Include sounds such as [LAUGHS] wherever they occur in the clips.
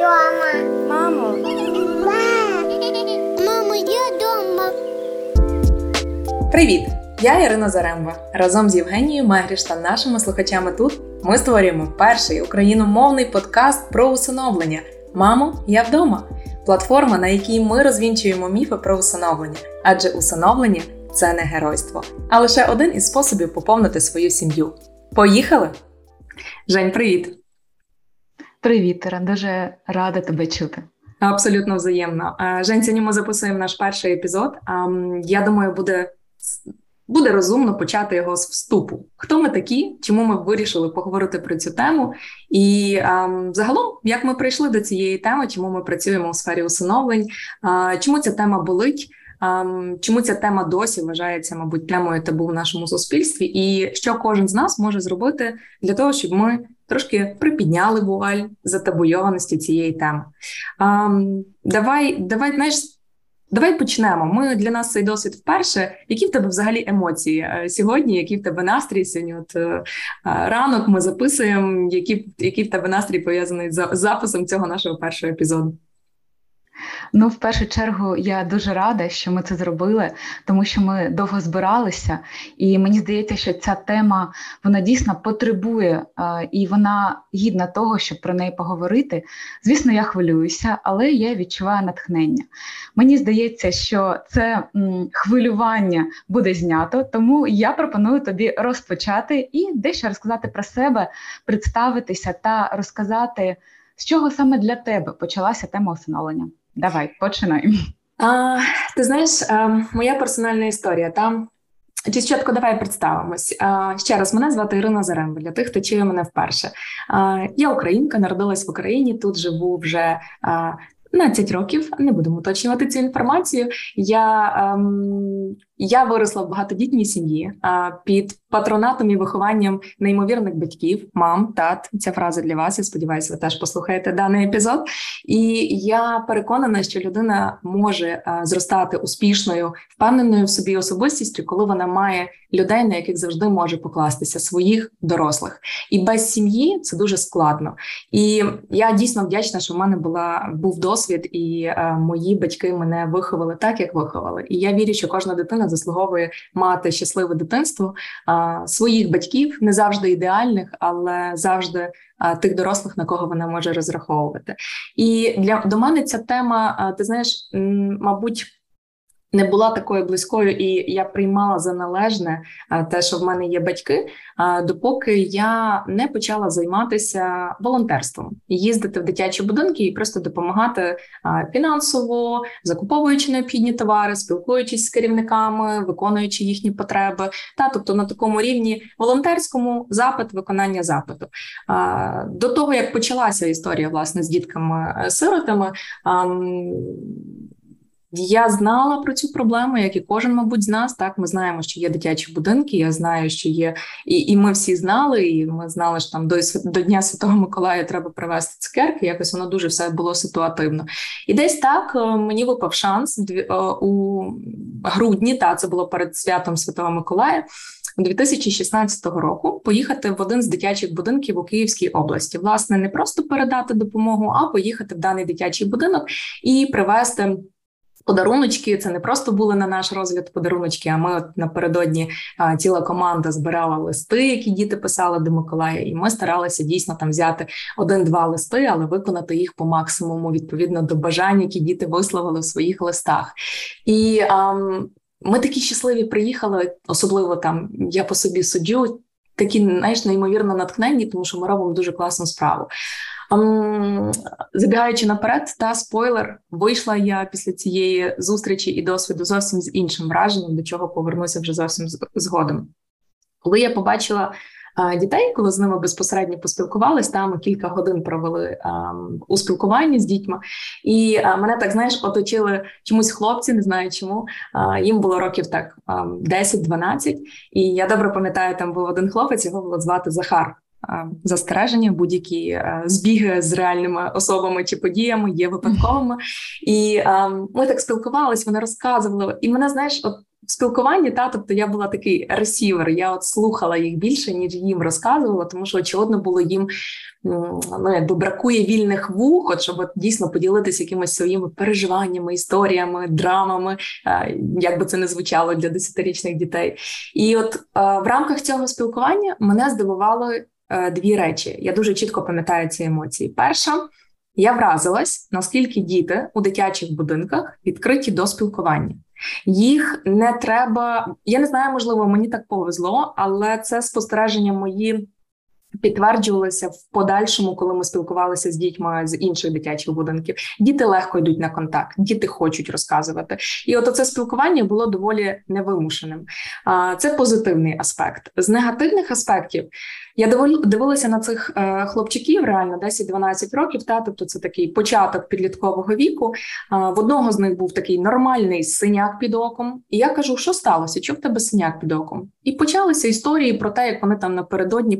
дома. Мамо. Мамо, я дома. Привіт! Я Ірина Заремба. Разом з Євгенією Мегріш та нашими слухачами тут ми створюємо перший україномовний подкаст про усиновлення. Мамо, я вдома. Платформа, на якій ми розвінчуємо міфи про усиновлення, адже усиновлення це не геройство, а лише один із способів поповнити свою сім'ю. Поїхали! Жень, привіт! Привіт. Дуже рада тебе чути. Абсолютно взаємно. Жень, сьогодні ми записуємо наш перший епізод. Я думаю, буде буде розумно почати його з вступу. Хто ми такі? Чому ми вирішили поговорити про цю тему? І загалом, як ми прийшли до цієї теми, чому ми працюємо у сфері усиновлень? Чому ця тема болить? Чому ця тема досі вважається, мабуть, темою табу в нашому суспільстві? І що кожен з нас може зробити для того, щоб ми трошки припідняли вуаль затабуйованості цієї теми? А, Давай, давай, знаєш. Давай почнемо. Ми для нас цей досвід вперше. Які в тебе взагалі емоції е, сьогодні? Які в тебе настрій сьогодні? От е, ранок ми записуємо. Які які в тебе настрій пов'язаний з записом цього нашого першого епізоду? Ну, в першу чергу, я дуже рада, що ми це зробили, тому що ми довго збиралися, і мені здається, що ця тема вона дійсно потребує і вона гідна того, щоб про неї поговорити. Звісно, я хвилююся, але я відчуваю натхнення. Мені здається, що це хвилювання буде знято, тому я пропоную тобі розпочати і дещо розказати про себе, представитися та розказати, з чого саме для тебе почалася тема усиновлення. Давай, починаємо. А, Ти знаєш, моя персональна історія там. Чи спочатку давай представимось. Ще раз, мене звати Ірина Заремба, для тих, хто чує мене вперше. Я українка, народилась в Україні, тут живу вже а, 15 років, не будемо уточнювати цю інформацію. Я ем, я виросла в багатодітній сім'ї під патронатом і вихованням неймовірних батьків, мам, тат. Ця фраза для вас. Я сподіваюся, ви теж послухаєте даний епізод. І я переконана, що людина може зростати успішною, впевненою в собі особистістю, коли вона має людей, на яких завжди може покластися своїх дорослих. І без сім'ї це дуже складно. І я дійсно вдячна, що в мене була був досвід, і мої батьки мене виховали так, як виховали. І я вірю, що кожна дитина заслуговує мати щасливе дитинство а, своїх батьків, не завжди ідеальних, але завжди а, тих дорослих, на кого вона може розраховувати. І для до мене ця тема, ти знаєш, мабуть. Не була такою близькою, і я приймала за належне те, що в мене є батьки, допоки я не почала займатися волонтерством, їздити в дитячі будинки і просто допомагати фінансово, закуповуючи необхідні товари, спілкуючись з керівниками, виконуючи їхні потреби, та тобто на такому рівні волонтерському запит, виконання запиту. До того як почалася історія власне з дітками-сиротами. Я знала про цю проблему, як і кожен, мабуть, з нас. Так, ми знаємо, що є дитячі будинки. Я знаю, що є, і і ми всі знали. І ми знали, що там до до Дня Святого Миколая треба привезти цукерки. Якось воно дуже все було ситуативно. І десь так е, мені випав шанс е, у грудні. Та це було перед святом Святого Миколая. 2016 року поїхати в один з дитячих будинків у Київській області. Власне, не просто передати допомогу, а поїхати в даний дитячий будинок і привезти. Подаруночки це не просто були на наш розгляд подаруночки. А ми от напередодні а, ціла команда збирала листи, які діти писали до Миколая, і ми старалися дійсно там взяти один-два листи, але виконати їх по максимуму відповідно до бажань, які діти висловили в своїх листах. І а, ми такі щасливі приїхали, особливо там я по собі суджу. Такі знаєш, неймовірно натхненні, тому що ми робимо дуже класну справу. Забігаючи наперед, та спойлер, вийшла я після цієї зустрічі і досвіду зовсім з іншим враженням, до чого повернуся вже зовсім згодом. Коли я побачила дітей, коли з ними безпосередньо поспілкувались, там кілька годин провели у спілкуванні з дітьми, і мене так знаєш, оточили чомусь хлопці, не знаю чому. Їм було років так 10-12, І я добре пам'ятаю, там був один хлопець, його було звати Захар. Застереження, будь-які збіги з реальними особами чи подіями є випадковими. І а, ми так спілкувалися, вони розказували. І мене знаєш, от в спілкуванні, та тобто я була такий ресівер. Я от слухала їх більше, ніж їм розказувала, тому що очевидно було їм ну, якби бракує вільних вух, от, щоб от, дійсно поділитися якимись своїми переживаннями, історіями, драмами, як би це не звучало для десятирічних дітей. І от в рамках цього спілкування мене здивували е, дві речі. Я дуже чітко пам'ятаю ці емоції. Перша. Я вразилась, наскільки діти у дитячих будинках відкриті до спілкування. Їх не треба. Я не знаю, можливо, мені так повезло, але це спостереження мої підтверджувалося в подальшому, коли ми спілкувалися з дітьми з інших дитячих будинків. Діти легко йдуть на контакт, діти хочуть розказувати. І от це спілкування було доволі невимушеним. Це позитивний аспект. З негативних аспектів я дивилася на цих е, хлопчиків, реально 10-12 років. Та тобто це такий початок підліткового віку. В одного з них був такий нормальний синяк під оком. І я кажу, що сталося? Чого в тебе синяк під оком? І почалися історії про те, як вони там напередодні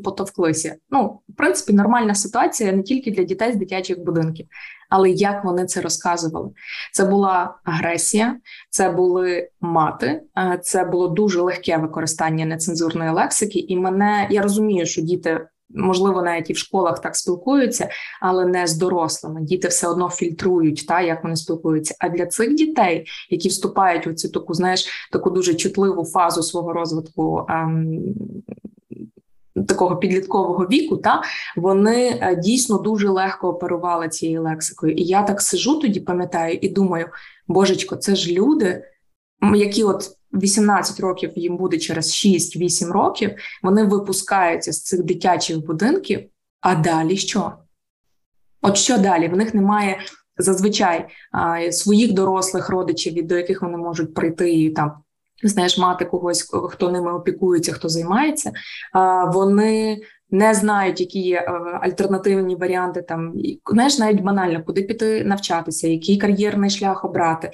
потовклися. Ну, в принципі, нормальна ситуація не тільки для дітей з дитячих будинків але як вони це розказували? Це була агресія, це були мати, е, це було дуже легке використання нецензурної лексики. І мене я розумію, що діти. Можливо, навіть і в школах так спілкуються, але не з дорослими. Діти все одно фільтрують, та як вони спілкуються. А для цих дітей, які вступають у цю таку, знаєш, таку дуже чутливу фазу свого розвитку ем, такого підліткового віку, та вони е, дійсно дуже легко оперували цією лексикою. І я так сижу тоді, пам'ятаю, і думаю, божечко, це ж люди, які от 18 років їм буде через 6-8 років, вони випускаються з цих дитячих будинків. А далі що? От що далі? В них немає зазвичай своїх дорослих родичів, до яких вони можуть прийти і там знаєш, мати когось, хто ними опікується, хто займається, вони не знають, які є е, альтернативні варіанти. Там знаєш, навіть банально, куди піти навчатися, який кар'єрний шлях обрати,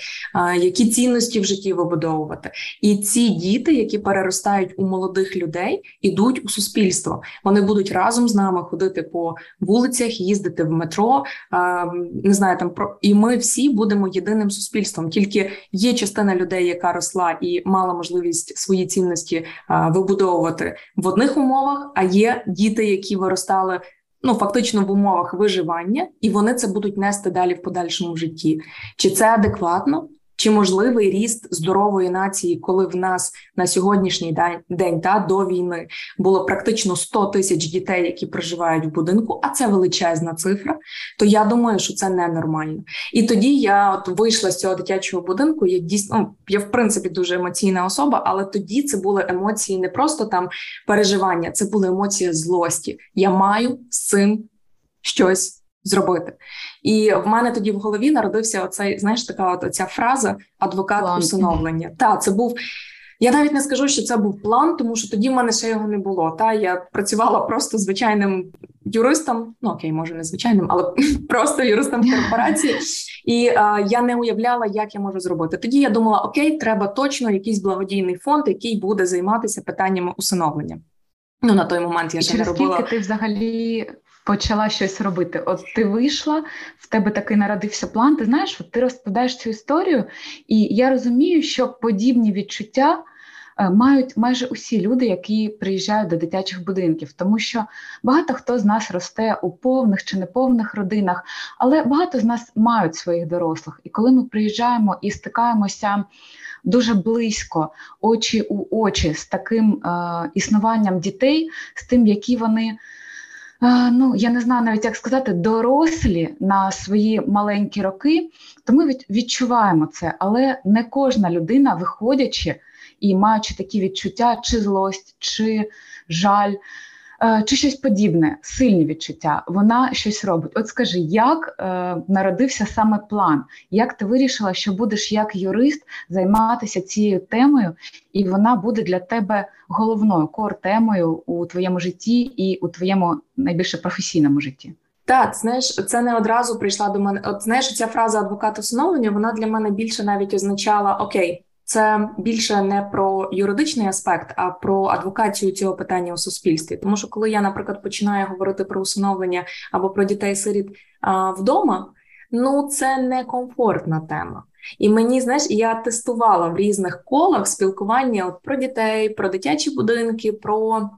які цінності в житті вибудовувати. І ці діти, які переростають у молодих людей, ідуть у суспільство. Вони будуть разом з нами ходити по вулицях, їздити в метро. Не знаю, там про і ми всі будемо єдиним суспільством. Тільки є частина людей, яка росла і мала можливість свої цінності вибудовувати в одних умовах, а є діти діти, які виростали ну фактично в умовах виживання, і вони це будуть нести далі в подальшому житті. Чи це адекватно? Чи можливий ріст здорової нації, коли в нас на сьогоднішній день та до війни було практично 100 тисяч дітей, які проживають в будинку, а це величезна цифра, то я думаю, що це ненормально. І тоді я от вийшла з цього дитячого будинку. Я дійсно ну, я в принципі дуже емоційна особа, але тоді це були емоції не просто там переживання, це були емоції злості. Я маю з цим щось зробити. І в мене тоді в голові народився оцей, знаєш, така от оця фраза адвокат план. усиновлення. Та це був. Я навіть не скажу, що це був план, тому що тоді в мене ще його не було. Та я працювала просто звичайним юристом, ну окей, може не звичайним, але [LAUGHS] просто юристом в корпорації. І а, я не уявляла, як я можу зробити. Тоді я думала: окей, треба точно якийсь благодійний фонд, який буде займатися питаннями усиновлення. Ну на той момент я І ще через не робила. скільки ти взагалі почала щось робити. От ти вийшла, в тебе такий народився план. Ти знаєш, от ти розповідаєш цю історію, і я розумію, що подібні відчуття. Е, мають майже усі люди, які приїжджають до дитячих будинків, тому що багато хто з нас росте у повних чи неповних родинах, але багато з нас мають своїх дорослих. І коли ми приїжджаємо і стикаємося дуже близько, очі у очі з таким е, існуванням дітей, з тим, які вони ну я не знаю навіть як сказати, дорослі на свої маленькі роки, то ми відчуваємо це, але не кожна людина, виходячи і маючи такі відчуття, чи злость, чи жаль. Е, чи щось подібне, сильні відчуття, вона щось робить. От скажи, як е, народився саме план? Як ти вирішила, що будеш як юрист займатися цією темою, і вона буде для тебе головною кор-темою у твоєму житті і у твоєму найбільше професійному житті? Так, знаєш, це не одразу прийшла до мене. От знаєш, ця фраза адвокат усиновлення, вона для мене більше навіть означала окей, це більше не про юридичний аспект, а про адвокацію цього питання у суспільстві. Тому що, коли я, наприклад, починаю говорити про усиновлення або про дітей-сиріт вдома, ну це не комфортна тема. І мені, знаєш, я тестувала в різних колах спілкування от про дітей, про дитячі будинки, про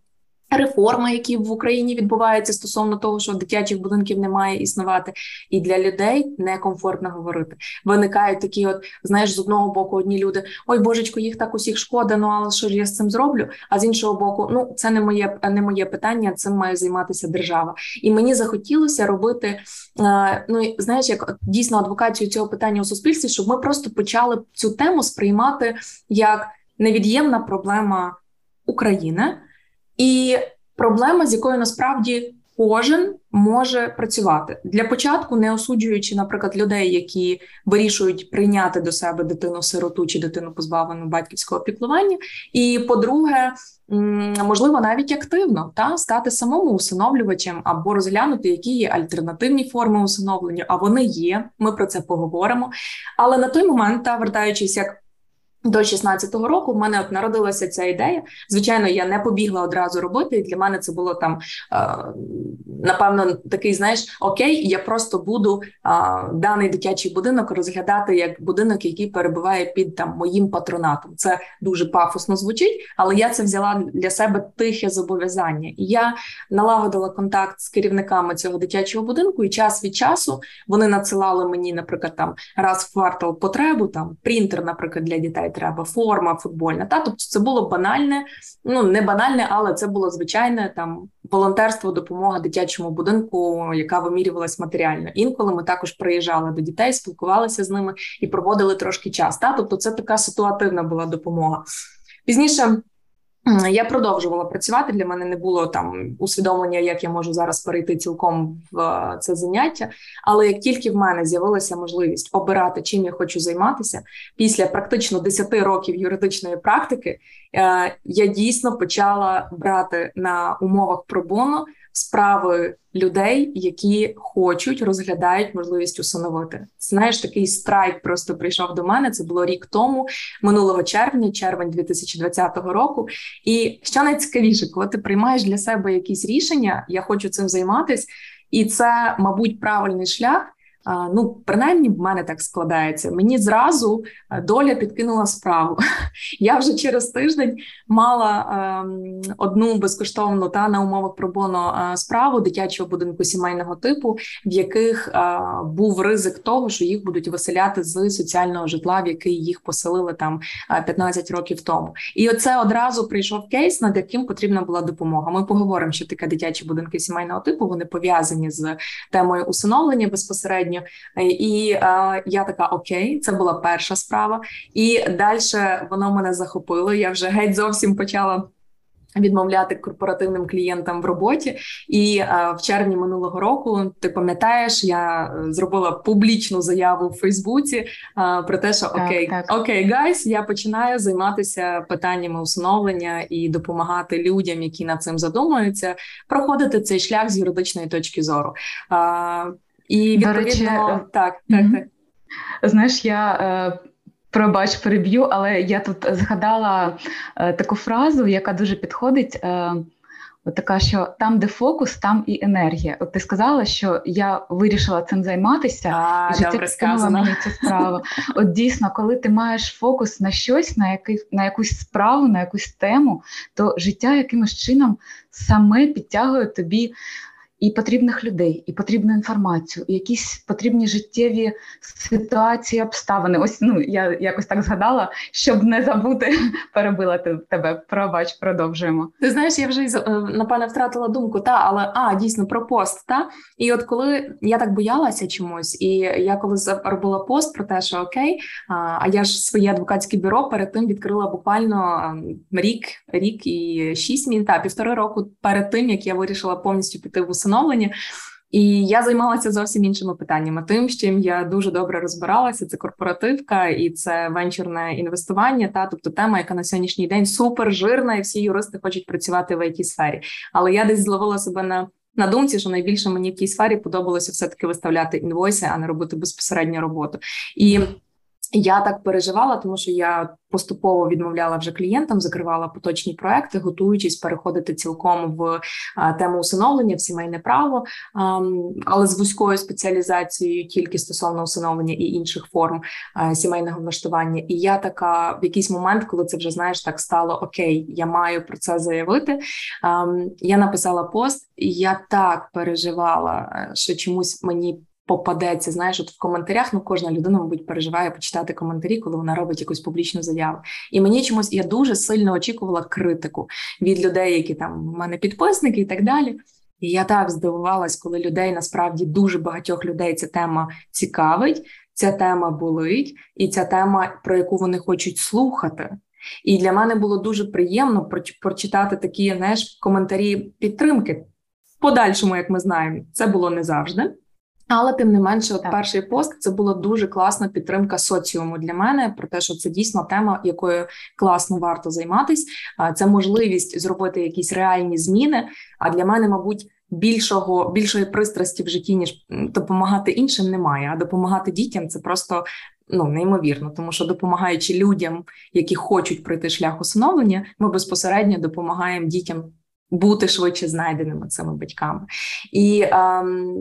Реформи, які в Україні відбуваються стосовно того, що дитячих будинків не має існувати, і для людей некомфортно говорити. Виникають такі, от знаєш, з одного боку одні люди: ой, божечко, їх так усіх шкода, ну але що ж я з цим зроблю? А з іншого боку, ну це не моє не моє питання, цим має займатися держава. І мені захотілося робити. Е, ну знаєш, як дійсно адвокацію цього питання у суспільстві, щоб ми просто почали цю тему сприймати як невід'ємна проблема України. І проблема, з якою насправді кожен може працювати для початку, не осуджуючи, наприклад, людей, які вирішують прийняти до себе дитину сироту чи дитину позбавлену батьківського піклування. І по-друге, можливо, навіть активно та стати самому усиновлювачем або розглянути, які є альтернативні форми усиновлення. А вони є. Ми про це поговоримо. Але на той момент, та вертаючись як до 16-го року в мене от народилася ця ідея. Звичайно, я не побігла одразу робити, і для мене це було там е, напевно такий, знаєш, окей, я просто буду е, даний дитячий будинок розглядати як будинок, який перебуває під там моїм патронатом. Це дуже пафосно звучить, але я це взяла для себе тихе зобов'язання. І я налагодила контакт з керівниками цього дитячого будинку, і час від часу вони надсилали мені, наприклад, там раз в квартал потребу, там принтер, наприклад, для дітей треба, форма футбольна. Та тобто це було банальне, ну не банальне, але це було звичайне там волонтерство, допомога дитячому будинку, яка вимірювалась матеріально. Інколи ми також приїжджали до дітей, спілкувалися з ними і проводили трошки час. Та тобто, це така ситуативна була допомога. Пізніше я продовжувала працювати. Для мене не було там усвідомлення, як я можу зараз перейти цілком в е, це заняття. Але як тільки в мене з'явилася можливість обирати, чим я хочу займатися, після практично 10 років юридичної практики, е, я дійсно почала брати на умовах пробону справи людей, які хочуть розглядають можливість усиновити. Знаєш, такий страйк просто прийшов до мене. Це було рік тому, минулого червня, червень 2020 року. І що найцікавіше, коли ти приймаєш для себе якісь рішення, я хочу цим займатися, і це, мабуть, правильний шлях. Ну, принаймні, в мене так складається. Мені зразу е, доля підкинула справу. [LAUGHS] Я вже через тиждень мала ем, одну безкоштовну та на умовах пробоно е, справу дитячого будинку сімейного типу, в яких е, був ризик того, що їх будуть виселяти з соціального житла, в який їх поселили там 15 років тому. І оце одразу прийшов кейс, над яким потрібна була допомога. Ми поговоримо, що таке дитячі будинки сімейного типу. Вони пов'язані з темою усиновлення безпосередньо рівню. І е, я така окей, це була перша справа. І далі воно мене захопило. Я вже геть зовсім почала. Відмовляти корпоративним клієнтам в роботі, і а, в червні минулого року ти пам'ятаєш, я е, зробила публічну заяву в Фейсбуці а, про те, що окей, так. okay, guys, я починаю займатися питаннями усиновлення і допомагати людям, які над цим задумуються, проходити цей шлях з юридичної точки зору. А, і відповідно речі, е, так, так, так. Знаєш, я. Е, пробач, переб'ю, але я тут згадала е, таку фразу, яка дуже підходить. Е, от така, що там, де фокус, там і енергія. От ти сказала, що я вирішила цим займатися, а, і життя підкинула мені цю справу. От дійсно, коли ти маєш фокус на щось, на який, на якусь справу, на якусь тему, то життя якимось чином саме підтягує тобі і потрібних людей, і потрібну інформацію, і якісь потрібні життєві ситуації, обставини. Ось ну я якось так згадала, щоб не забути, [LAUGHS] перебила тебе. Пробач, продовжуємо. Ти знаєш, я вже е, напевне втратила думку, та але а дійсно про пост. Та і от коли я так боялася чомусь, і я коли робила пост про те, що окей, а я ж своє адвокатське бюро перед тим відкрила буквально ем, рік, рік і шість мін, та півтори року перед тим як я вирішила повністю піти в усиновлення. І я займалася зовсім іншими питаннями. Тим, з чим я дуже добре розбиралася, це корпоративка і це венчурне інвестування. Та тобто тема, яка на сьогоднішній день супер жирна, і всі юристи хочуть працювати в it сфері. Але я десь зловила себе на на думці, що найбільше мені в тій сфері подобалося все таки виставляти інвойси, а не робити безпосередньо роботу. І Я так переживала, тому що я поступово відмовляла вже клієнтам, закривала поточні проекти, готуючись переходити цілком в тему усиновлення в сімейне право, але з вузькою спеціалізацією тільки стосовно усиновлення і інших форм сімейного влаштування. І я така в якийсь момент, коли це вже знаєш, так стало окей, я маю про це заявити. Я написала пост, і я так переживала, е, що чомусь мені попадеться. Знаєш, от в коментарях ну кожна людина, мабуть, переживає почитати коментарі, коли вона робить якусь публічну заяву. І мені чомусь я дуже сильно очікувала критику від людей, які там в мене підписники і так далі. І я так здивувалась, коли людей насправді дуже багатьох людей ця тема цікавить, ця тема болить, і ця тема, про яку вони хочуть слухати. І для мене було дуже приємно прочитати такі знаєш, коментарі підтримки. В подальшому, як ми знаємо, це було не завжди. Але тим не менше, от перший пост це була дуже класна підтримка соціуму для мене про те, що це дійсно тема, якою класно варто займатись. Це можливість зробити якісь реальні зміни. А для мене, мабуть, більшого більшої пристрасті в житті ніж допомагати іншим, немає. А допомагати дітям це просто ну неймовірно, тому що допомагаючи людям, які хочуть пройти шлях усиновлення, ми безпосередньо допомагаємо дітям бути швидше знайденими цими батьками. І ем,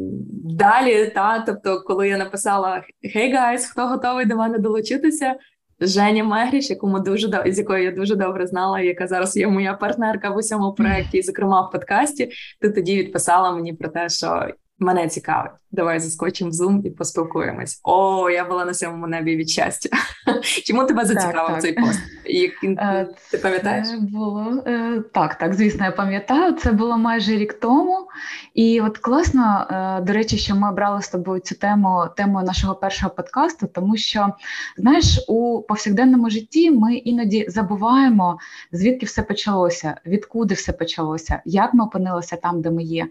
далі, та, тобто, коли я написала «Hey guys, хто готовий до мене долучитися? Женя Мегріш, яку ми дуже з якою я дуже добре знала, яка зараз є моя партнерка в усьому проєкті, і зокрема в подкасті, ти тоді відписала мені про те, що мене цікавить. Давай заскочимо в Zoom і поспілкуємось. О, я була на сьомому небі від щастя. [LAUGHS] Чому тебе зацікавив так, цей пост? Як е, ти пам'ятаєш? Це було е, так, так. Звісно, я пам'ятаю. Це було майже рік тому, і от класно, е, до речі, що ми обрали з тобою цю тему тему нашого першого подкасту, тому що знаєш, у повсякденному житті ми іноді забуваємо, звідки все почалося, відкуди все почалося, як ми опинилися там, де ми є.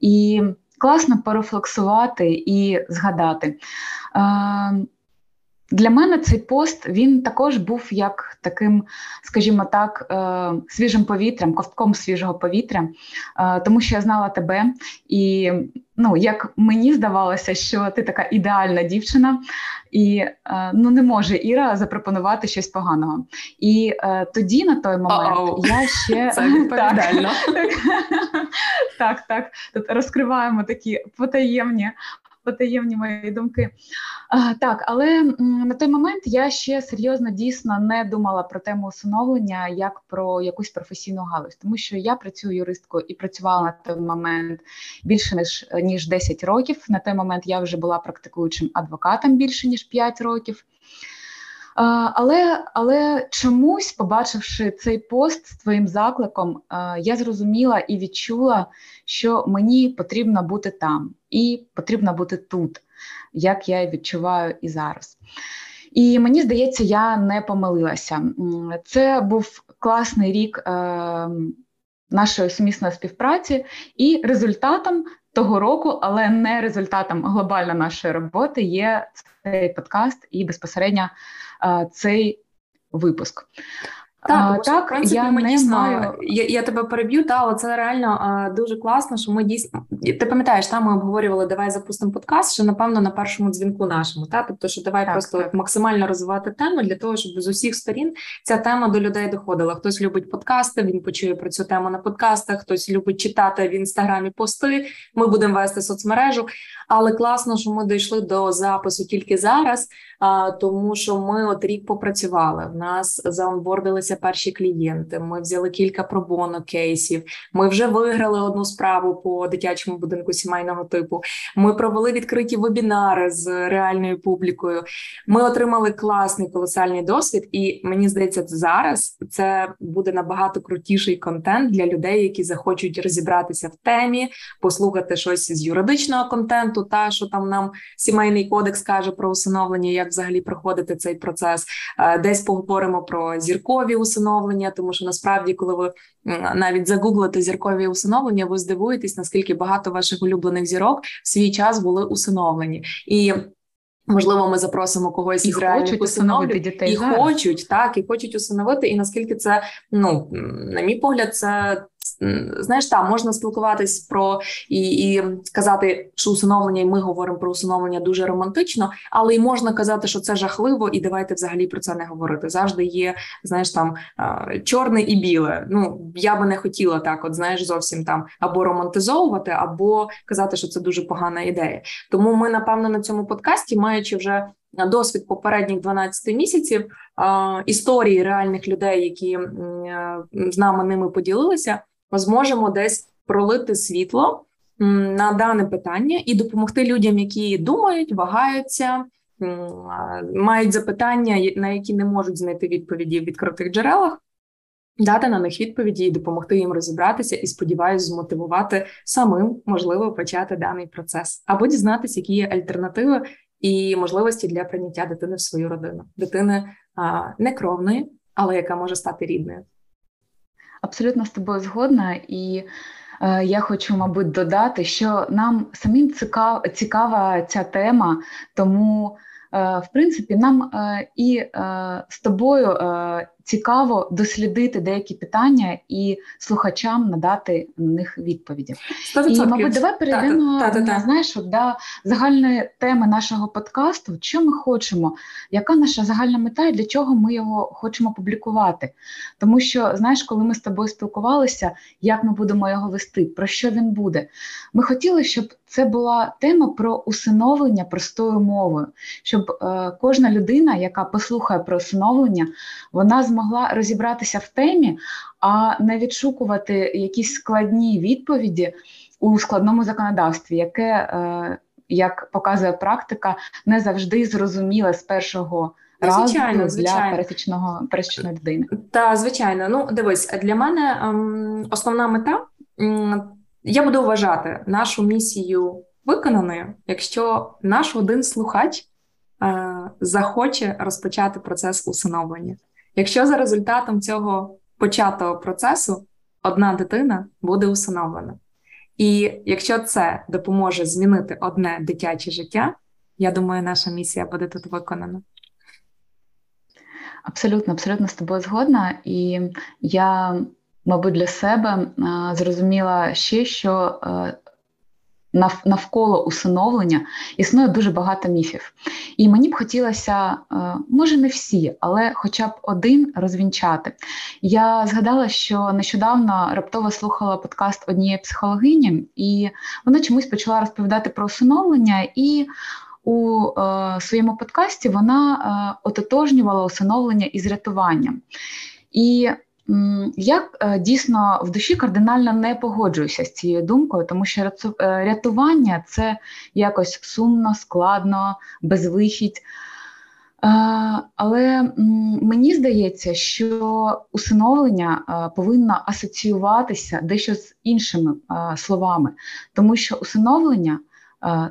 І класно порефлексувати і згадати. Для мене цей пост він також був як таким, скажімо так, е, свіжим повітрям, ковтком свіжого повітря, е, тому що я знала тебе, і ну, як мені здавалося, що ти така ідеальна дівчина, і е, ну не може Іра запропонувати щось поганого. І тоді на той момент Uh-oh. я ще [LAUGHS] Це відповідально. [LAUGHS] Так, так, Тут розкриваємо такі потаємні потаємні мої думки. А, Так, але на той момент я ще серйозно дійсно не думала про тему усиновлення як про якусь професійну галузь, тому що я працюю юристкою і працювала на той момент більше ніж ніж 10 років. На той момент я вже була практикуючим адвокатом більше ніж 5 років. Але але чомусь, побачивши цей пост з твоїм закликом, я зрозуміла і відчула, що мені потрібно бути там і потрібно бути тут, як я відчуваю і зараз. І мені здається, я не помилилася. Це був класний рік е, нашої сумісної співпраці, і результатом того року, але не результатом глобально нашої роботи, є цей подкаст і безпосередньо цей випуск. Так, а, так, в принципі, я ми дійсно маю... я я тебе переб'ю, та але це реально а, дуже класно, що ми дійсно ти пам'ятаєш, там ми обговорювали, давай запустимо подкаст, що напевно на першому дзвінку нашому. Та тобто, що давай так, просто так. максимально розвивати тему для того, щоб з усіх сторін ця тема до людей доходила. Хтось любить подкасти, він почує про цю тему на подкастах, хтось любить читати в інстаграмі пости. Ми будемо вести соцмережу, але класно, що ми дійшли до запису тільки зараз, тому що ми от рік попрацювали. В нас заонбордилися перші клієнти. Ми взяли кілька пробоно кейсів. Ми вже виграли одну справу по дитячому будинку сімейного типу. Ми провели відкриті вебінари з реальною публікою. Ми отримали класний колосальний досвід, і мені здається, зараз це буде набагато крутіший контент для людей, які захочуть розібратися в темі, послухати щось з юридичного контенту, та що там нам сімейний кодекс каже про усиновлення, як взагалі проходити цей процес. Е, десь поговоримо про зіркові усиновлення, тому що насправді, коли ви навіть загуглите зіркові усиновлення, ви здивуєтесь, наскільки багато ваших улюблених зірок в свій час були усиновлені і. Можливо, ми запросимо когось і із реальних усиновлень дітей і зараз. хочуть так, і хочуть усиновити. І наскільки це ну на мій погляд, це знаєш, там можна спілкуватись про і і казати, що усиновлення, і ми говоримо про усиновлення дуже романтично, але й можна казати, що це жахливо, і давайте взагалі про це не говорити. Завжди є, знаєш, там чорне і біле. Ну я би не хотіла так, от знаєш, зовсім там або романтизовувати, або казати, що це дуже погана ідея. Тому ми, напевно, на цьому подкасті, маючи вже досвід попередніх 12 місяців історії реальних людей, які з нами ними поділилися, ми зможемо десь пролити світло на дане питання і допомогти людям, які думають, вагаються. Мають запитання, на які не можуть знайти відповіді в відкритих джерелах, дати на них відповіді і допомогти їм розібратися, і сподіваюся, змотивувати самим можливо почати даний процес або дізнатися, які є альтернативи і можливості для прийняття дитини в свою родину, дитини а, не кровної, але яка може стати рідною. Абсолютно з тобою згодна, і е, я хочу, мабуть, додати, що нам самим цікав, цікава ця тема, тому, е, в принципі, нам е, і е, з тобою цікаво дослідити деякі питання і слухачам надати на них відповіді. 100%. І, мабуть, давай перейдемо та, та, та, знаєш, от, да, загальної теми нашого подкасту. Що ми хочемо, яка наша загальна мета і для чого ми його хочемо публікувати? Тому що, знаєш, коли ми з тобою спілкувалися, як ми будемо його вести, про що він буде? Ми хотіли, щоб це була тема про усиновлення простою мовою, щоб е, кожна людина, яка послухає про усиновлення, вона змогла розібратися в темі, а не відшукувати якісь складні відповіді у складному законодавстві, яке, е, як показує практика, не завжди зрозуміле з першого. Звичайно, разу звичайно. для пересічного пересічної людини. Та звичайно, ну дивись, для мене ем, основна мета. Ем, я буду вважати нашу місію виконаною, якщо наш один слухач е, захоче розпочати процес усиновлення. Якщо за результатом цього початого процесу одна дитина буде усиновлена. І якщо це допоможе змінити одне дитяче життя, я думаю, наша місія буде тут виконана. Абсолютно, абсолютно з тобою згодна. І я, мабуть, для себе зрозуміла ще, що навколо усиновлення існує дуже багато міфів. І мені б хотілося, е, може не всі, але хоча б один розвінчати. Я згадала, що нещодавно раптово слухала подкаст однієї психологині, і вона чомусь почала розповідати про усиновлення і. У е, своєму подкасті вона е, ототожнювала усиновлення із рятуванням. І я е, дійсно в душі кардинально не погоджуюся з цією думкою, тому що е, рятування це якось сумно, складно, безвихідь. Е, але мені здається, що усиновлення повинно асоціюватися дещо з іншими словами, тому що усиновлення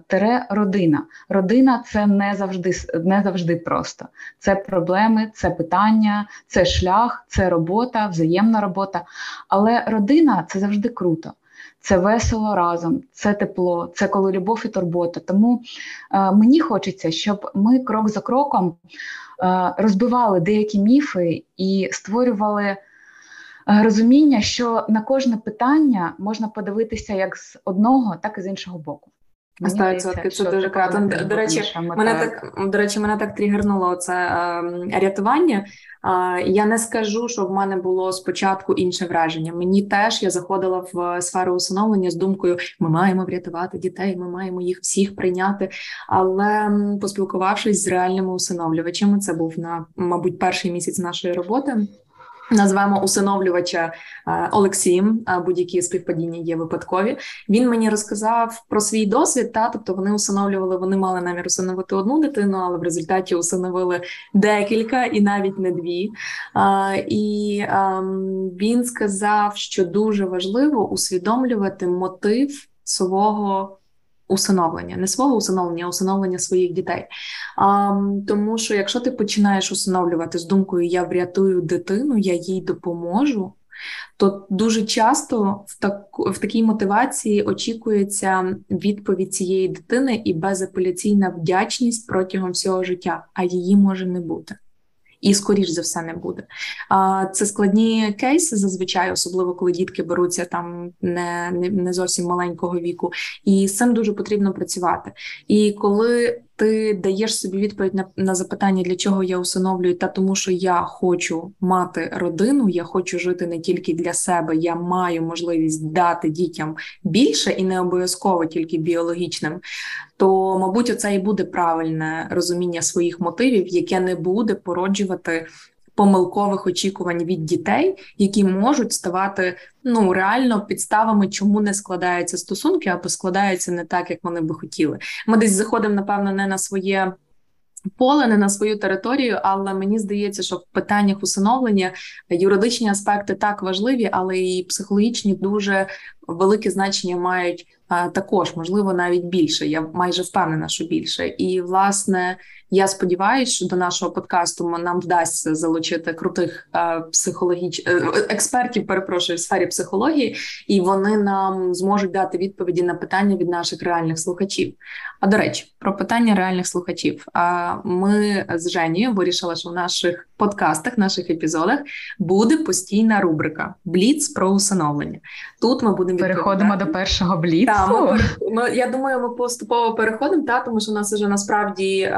тере родина. Родина це не завжди не завжди просто. Це проблеми, це питання, це шлях, це робота, взаємна робота. Але родина це завжди круто. Це весело разом, це тепло, це коли любов і турбота. Тому е, мені хочеться, щоб ми крок за кроком е, розбивали деякі міфи і створювали е, розуміння, що на кожне питання можна подивитися як з одного, так і з іншого боку. 100% це дуже круто. До речі, мене так до речі, мене так тригернуло це е, рятування. Е, я не скажу, що в мене було спочатку інше враження. Мені теж я заходила в сферу усиновлення з думкою: ми маємо врятувати дітей, ми маємо їх всіх прийняти. Але поспілкувавшись з реальними усиновлювачами, це був на мабуть перший місяць нашої роботи. Назвемо усиновлювача е, Олексієм, будь-які співпадіння є випадкові. Він мені розказав про свій досвід. Та тобто вони усиновлювали, вони мали намір усиновити одну дитину, але в результаті усиновили декілька і навіть не дві. І ем, він сказав, що дуже важливо усвідомлювати мотив свого усиновлення, не свого усиновлення, а усиновлення своїх дітей. А, Тому що якщо ти починаєш усиновлювати з думкою Я врятую дитину, я їй допоможу. То дуже часто в так, в такій мотивації очікується відповідь цієї дитини і безапеляційна вдячність протягом всього життя, а її може не бути. І, скоріш за все, не буде. А це складні кейси зазвичай, особливо коли дітки беруться там не не, не зовсім маленького віку, і з цим дуже потрібно працювати. І коли ти даєш собі відповідь на на запитання, для чого я усиновлюю, та тому, що я хочу мати родину, я хочу жити не тільки для себе, я маю можливість дати дітям більше і не обов'язково тільки біологічним. То, мабуть, оце і буде правильне розуміння своїх мотивів, яке не буде породжувати помилкових очікувань від дітей, які можуть ставати ну реально підставами, чому не складаються стосунки, або складаються не так, як вони би хотіли. Ми десь заходимо, напевно, не на своє. Поле не на свою територію, але мені здається, що в питаннях усиновлення юридичні аспекти так важливі, але і психологічні дуже велике значення мають також, можливо, навіть більше. Я майже впевнена, що більше. І власне я сподіваюся, що до нашого подкасту нам вдасться залучити крутих е, психологіч... Е, експертів, перепрошую в сфері психології, і вони нам зможуть дати відповіді на питання від наших реальних слухачів. А до речі, про питання реальних слухачів. Ми з Женією вирішили, що в наших подкастах, наших епізодах буде постійна рубрика Бліц про усиновлення. Тут ми будемо переходимо до першого бліцу. Так, ми, ми, я думаю, ми поступово переходимо, та тому що у нас вже насправді.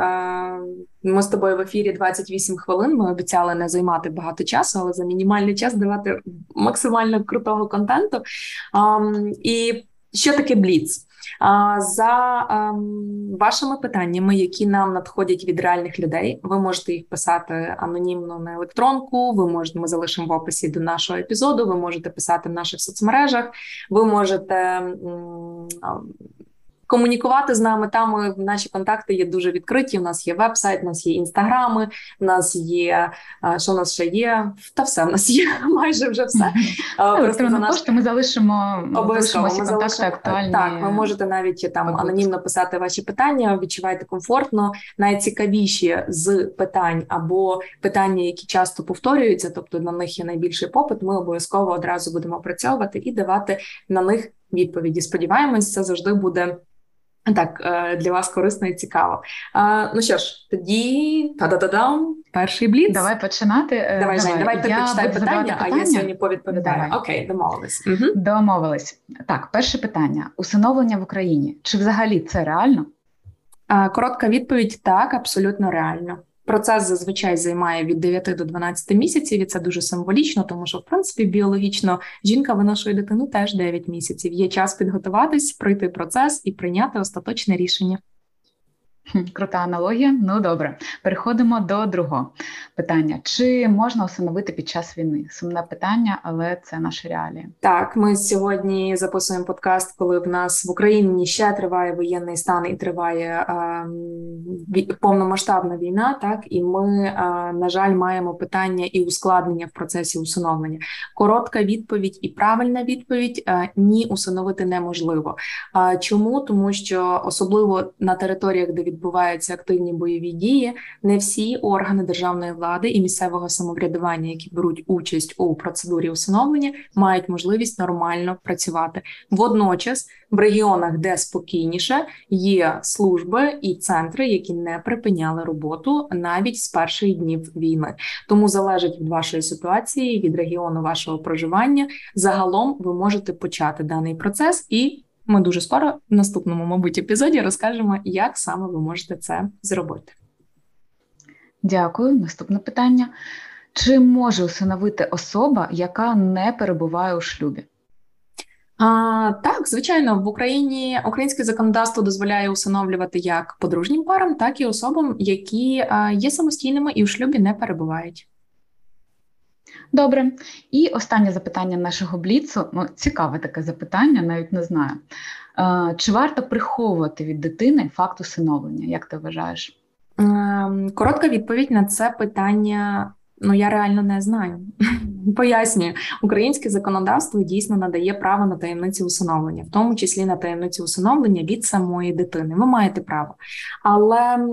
Ми з тобою в ефірі 28 хвилин. Ми обіцяли не займати багато часу, але за мінімальний час давати максимально крутого контенту. І що таке Бліц? За вашими питаннями, які нам надходять від реальних людей, ви можете їх писати анонімно на електронку. Ви можете ми залишимо в описі до нашого епізоду. Ви можете писати в наших соцмережах. Ви можете комунікувати з нами. Там наші контакти є дуже відкриті. У нас є веб-сайт, у нас є інстаграми, у нас є що у нас ще є, та все в нас є [LAUGHS] майже вже все. Просто за наш... Ми залишимо обов'язково ми залишимо актуальні. Так, ви можете навіть там анонімно писати ваші питання, відчувайте комфортно. Найцікавіші з питань або питання, які часто повторюються, тобто на них є найбільший попит. Ми обов'язково одразу будемо опрацьовувати і давати на них відповіді. Сподіваємось, це завжди буде. Так, е, для вас корисно і цікаво. Ну що ж, тоді та-да-да-дам, перший бліц. Давай починати. Давай, давай, Жень, давай ти почитай питання, питання, а я сьогодні повідповідаю. Давай. Окей, домовились. Угу. Домовились. Так, перше питання: усиновлення в Україні. Чи взагалі це реально? Коротка відповідь: так, абсолютно реально. Процес зазвичай займає від 9 до 12 місяців, і це дуже символічно, тому що в принципі біологічно жінка виношує дитину теж 9 місяців. Є час підготуватись, пройти процес і прийняти остаточне рішення. Крута аналогія. Ну добре, переходимо до другого питання: чи можна усиновити під час війни? Сумне питання, але це наші реалії. Так, ми сьогодні записуємо подкаст, коли в нас в Україні ще триває воєнний стан і триває е, повномасштабна війна. Так і ми, е, на жаль, маємо питання і ускладнення в процесі усиновлення. Коротка відповідь і правильна відповідь: е, ні, усиновити неможливо. Е, чому тому, що особливо на територіях, де відбуваються активні бойові дії, не всі органи державної влади і місцевого самоврядування, які беруть участь у процедурі усиновлення, мають можливість нормально працювати. Водночас в регіонах, де спокійніше, є служби і центри, які не припиняли роботу навіть з перших днів війни. Тому залежить від вашої ситуації, від регіону вашого проживання. Загалом ви можете почати даний процес і. Ми дуже скоро в наступному, мабуть, епізоді розкажемо, як саме ви можете це зробити. Дякую. Наступне питання: чи може усиновити особа, яка не перебуває у шлюбі? А, Так, звичайно, в Україні українське законодавство дозволяє усиновлювати як подружнім парам, так і особам, які а, є самостійними і у шлюбі не перебувають. Добре, і останнє запитання нашого бліцу. Ну, цікаве таке запитання, навіть не знаю. Е, чи варто приховувати від дитини факт усиновлення? Як ти вважаєш? Ем, коротка відповідь на це питання. Ну, я реально не знаю. [LAUGHS] Пояснюю, українське законодавство дійсно надає право на таємниці усиновлення, в тому числі на таємниці усиновлення від самої дитини. Ви маєте право. Але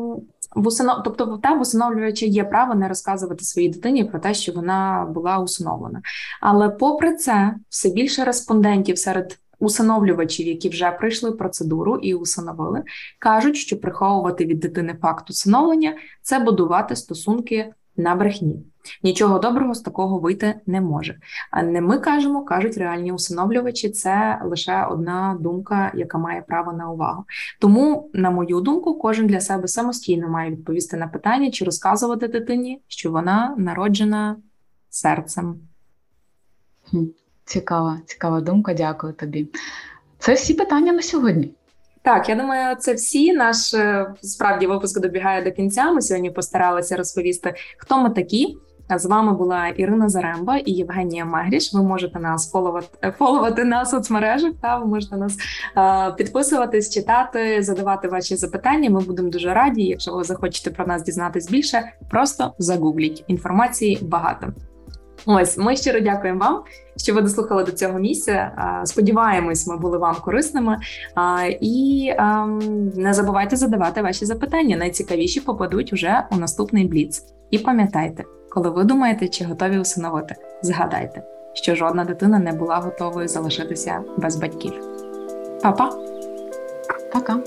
в усинов... тобто та в усиновлювача є право не розказувати своїй дитині про те, що вона була усиновлена. Але попри це, все більше респондентів серед усиновлювачів, які вже пройшли процедуру і усиновили, кажуть, що приховувати від дитини факт усиновлення це будувати стосунки на брехні. Нічого доброго з такого вийти не може. А не ми кажемо, кажуть реальні усиновлювачі. Це лише одна думка, яка має право на увагу. Тому, на мою думку, кожен для себе самостійно має відповісти на питання, чи розказувати дитині, що вона народжена серцем. Цікава, цікава думка. Дякую тобі. Це всі питання на сьогодні. Так, я думаю, це всі. Наш е, справді випуск добігає до кінця. Ми сьогодні постаралися розповісти, хто ми такі. З вами була Ірина Заремба і Євгенія Мегріш. Ви можете нас фоловати, фоловати на соцмережах. Та ви можете нас е, підписуватись, читати, задавати ваші запитання. Ми будемо дуже раді. Якщо ви захочете про нас дізнатись більше, просто загугліть інформації багато. Ось ми щиро дякуємо вам, що ви дослухали до цього місця. Сподіваємось, ми були вам корисними. І не забувайте задавати ваші запитання. Найцікавіші попадуть уже у наступний бліц. І пам'ятайте, коли ви думаєте, чи готові усиновити, згадайте, що жодна дитина не була готовою залишитися без батьків. Па-па! Пока!